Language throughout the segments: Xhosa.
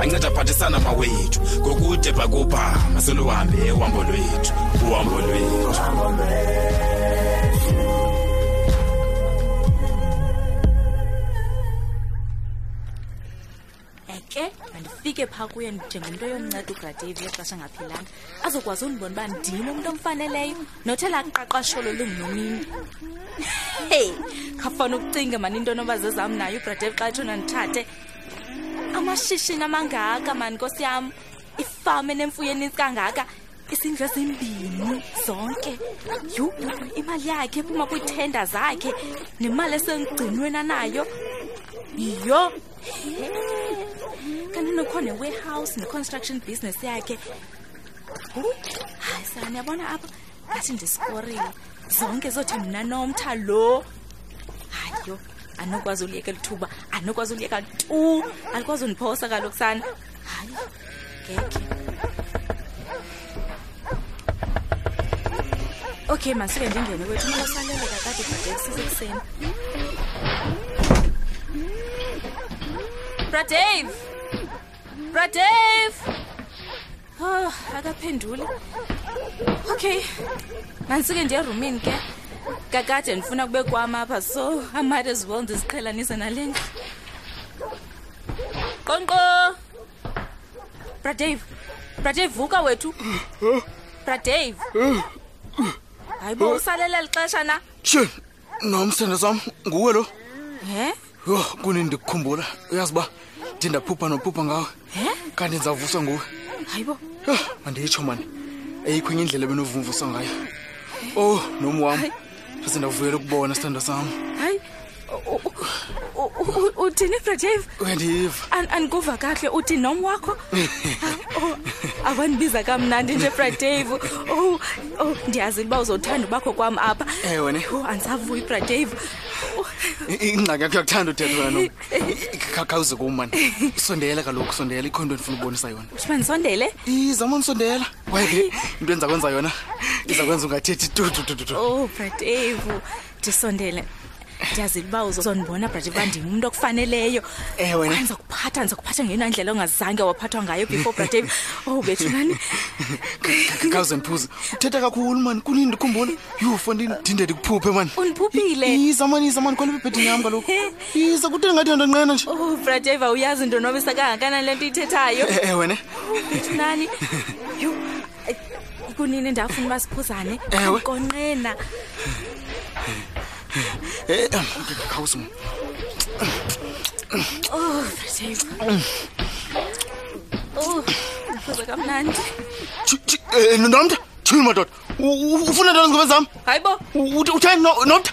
anceda aphathisana mawethu ngokude bhakubha maseluhambe uhambo lwethu uhambo lwethu ke mandifike phaa kuye njengomntu oyomnceda ugradevi yexesha ngaphilanga azokwazi undibona uba ndim umntu omfaneleyo nothela kuqaqasholo lungunomini hey khafana ukucinga mani into noba zezam nayo ubradel xa ethona ndithathe amashishini amangaka mani nkosi yam ifama enemfuyo eninzi kangaka izindlu ezimbini zonke yhu imali yakhe ephuma kwiithenda zakhe nemali esengigcinweni anayo yho kanti nokhona i-warehouse ne-construction business yakhe hayi sana yabona apha ngathi ndisikorile zonke zothi mna nomtha lo hayo anokwazi uliyeka lithuba anokwazi uliyeka tu alikwazi undiphosa kaloku sana hayi ngekhe okay masike ndingene kwethu unosaleleka kade bhade kusize ekuseni bradave bradave oh, akaphenduli okay mandisuke ndiye erumini ke kakade ndifuna kube kwam apha so amade zibol ndiziqhelanise nale ndlu qonqo bradave bradave vuka wethu bradave hayi bo usalela lixesha na nomsendo sam nguwe lo he yho kunini ndikukhumbula uyazi uba ndindaphupha nophupha ngawe he kanti ndizawuvuswa nguwe hayibo yho mandiyitsho mani eyikho enye indlela ebenuvumvuswa ngayo o nom wam ase ndavuyela ukubona sithanda sam hayi u- u- u- u- u- uthini fredave uyandiyiva An- andikuva kakuhle uthi nom wakho Oh, awandibiza kamnandi nje fredave o Oh, ndiyazile uba uzothanda ubakho kwam apha. Eh wena. Oh, andisavuyi bra Dave. Oh. Ingxaki yakho yakuthanda uthetha wena no. Khawuze kuma man. Sondela kaloku sondela ikho into endifuna ukubonisa yona. Ushima ndisondele? Iza mona sondela. Waye into enza kwenza yona. Iza kwenza ungathethi tu tu tu tu. Oh, bra Dave. ndisondele ndiyazile uba uzondibona brati uba ndim umntu okufaneleyo ewe eh, ndiza kuphatha ndiza kuphatha ngeyona ndlela ongazange waphathwa ngayo before brati owu oh, bethunani kazemphuza uthetha kakhulu mani kunini ndikhumbona yufo ndindinde ndikuphuphe mani undiphuphile yiza mani yiza mani kwaliphi ibhedini yam kaloku yiza kude ndingathi nto nqena nje owu oh, brati eva uyazi ndonwabisa kangakanani le nto ithethayo ewe eh, eh, ne bethunani kunini ndafuna uba siphuzane konqena eh, um, khawusu oh oh phuza kamnandi eh, nomntu tyhini madoda ufuna ntoni zingome zam hayi bo utheni nomntu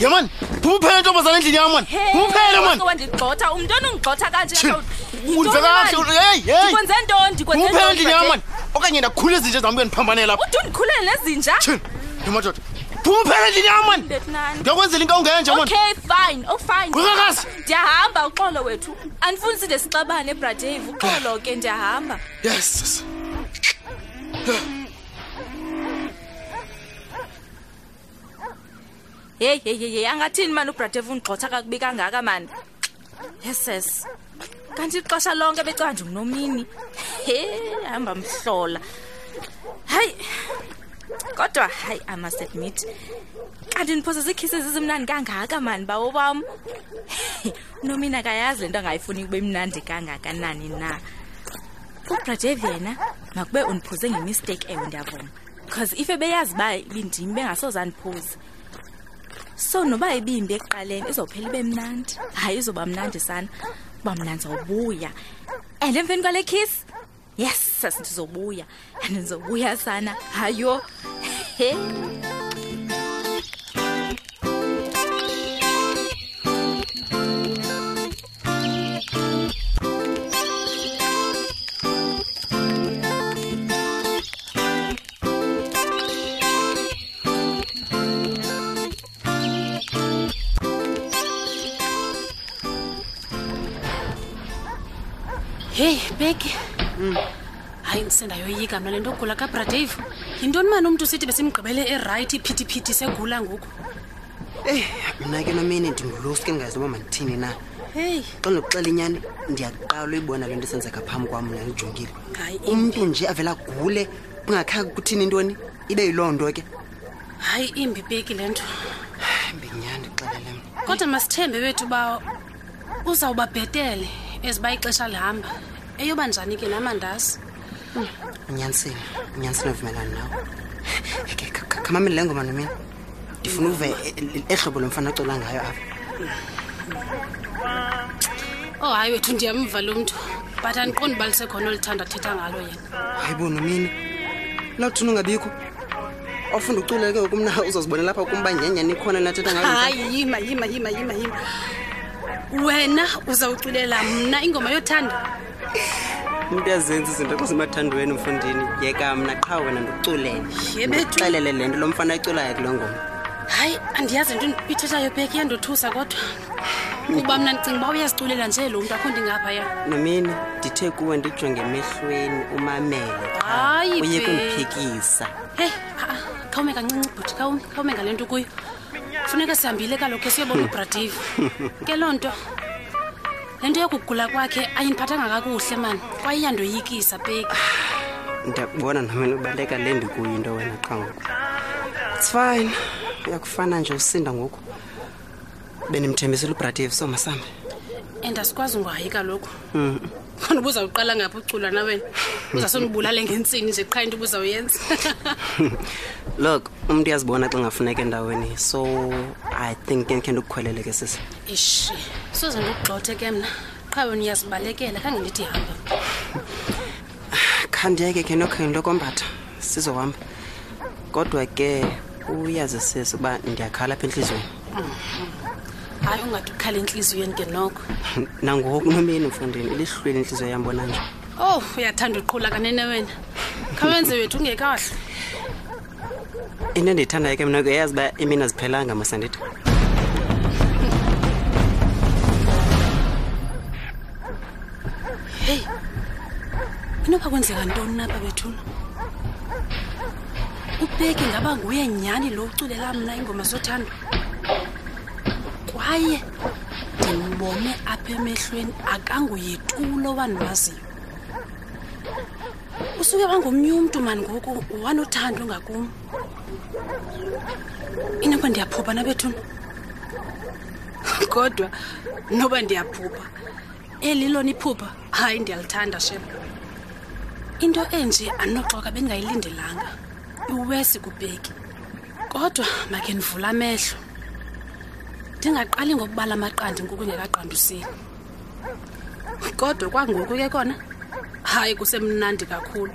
yamani phuma uphele ntombazana endlini yam mani phuma uphele mani wandigxotha umntu onungigxotha kanje undive kahle heyi heyi ndikwenze ntoni ndikwenze uphele endlini yam mani okanye ndakhule ezinja zam ke ndiphambanela ude undikhulele nezinja tshini ndimadoda phuma uphele endlini yam mani ndiyakwenzela into ungenja mani okay fine okufine oh, qhakakasi ndiyahamba uxolo wethu andifuni side sixabane ebradave uxolo ke ndiyahamba yes yeah. heyi heyi heyi angathini mani ubradeve ungigxotha kakubi kangaka mani yeses kanti ixesha lonke becanje ngunomini he hamba mhlola hayi kodwa hayi i must admit kanti ndiphosa zikhisi zizimnandi kangaka mani bawo bam unomina kayazi le nto angayifuni kube imnandi kangakanani na ubradeve yena makube undiphoze ngemistake ewe ndiyavuma because if ebeyazi uba ibindim bengasoze andiphuze so noba ibimbi ekuqaleni izophela ibe mnandi hayi izoba mnandi sana uba mna ndizawubuya and emveni kwale kiss yes sasi ndizobuya and ndizobuya sana hayo he heyi beki mm. hayi ndisinda yoyika mna le nto ogula kabradave yintoni mani umntu sithi besimgqibele erayithi iphithiphiti segula ngoku eyi mna ke nomini ndinguluske ndingazi uba mandithini na heyi xa ndikuxela inyani ndiyaqala uyibona le nto isenzeka phambi kwam mna ndijongile umntu nje avela gule kungakha kuthini intoni ibe yiloo nto ke hayi imbi peki le nto mbinyani xelele mna kodwa masithembe wethu uba uzawuba bhetele eziba ixesha lihamba eyoba njani ke namandazi unyanisile unyanisile ovumelani nawo ke khamamile le ngoma nomini ndifuna uve ehlobo lo mfana acola ngayo apha oh hayi wethu ndiyamva lo mntu but andiqondi uba lisekhona olithanda athetha ngalo yena hayi bo nomini lawuthuna ungabikho ofunda ucule ke ukumna uzozibona lapha kumba nyenyana ikhona nathetha ngayo hayi yima yima yima yima yima wena uzawuculela mna ingoma yothanda umntu uyazenza izinto xa semathandweni mfundini yeka mna qha wena ndikuculele ndikuxelele le nto lo mfana eculayo kulo ngoma hayi andiyazi into ithethayo bheki yandothusa kodwa kuba mna ndicinga uba uyaziculela nje lo mntu akho ndingaphaya nomina ndithe kuwe ndijonge emehlweni umamele hayi uye kundiphikisa heyi khawume kancinci bhuti khawume ngale nto kuyo funeka sihambile kaloke siyobona ubradiva ke loo nto le nto yokugula kwakhe ayindiphathanga kakuhle mani kwaye iyandoyikisa peki ndiyakubona namena ubaleka le ndikuyo into wena qha ngoku its fine uyakufana nje usinda ngoku bendimthembisile ubradiva so masambe and asikwazi ungayi kaloku mm -hmm. khona ubuza uqala ngapha ucula na wena uzasonibulale ngentsini nje qha into ubuza uyenza look umuntu uyazibona xa ngafuneka endaweni so i think ndikhe ndikukhwelele ke sisi ishi soze ndikugxothe ke mna qha wena uyazibalekela khange ndithi hamba khandiyeke ke nokhange ntokombatha sizohamba kodwa ke uyazisisa uba ndiyakhala apha entliziyweni hayi ungathi ukhala entliziyweni ke noko nangoku nomyeni mfundini ilihlweli intliziyo yam bona nje owu uyathanda uqhula kanene wena khawenze wethu ungekahle into endiyithandayo ke mna kuyayazi uba imini aziphelanga masandithi heyi inoba kwenzeka ntoni napha bethuna ubeki ngaba nguye nyhani lo uculela mna ingoma zothando kwaye ndimbone apha emehlweni akanguyetulo wandiwaziyo usuke wangomnye umntu mani ngoku wanothando ngakum inoba ndiyaphupha nabethuna kodwa noba ndiyaphupha eli lona iphupha hayi ndiyalithanda shem into enje andinoxoka bendingayilindelanga iwesi kubheki kodwa makhe ndivula amehlo ndingaqali ngokubala amaqandi ngoku ngekaqanduseli kodwa kwangoku ke kona hayi kusemnandi kakhulu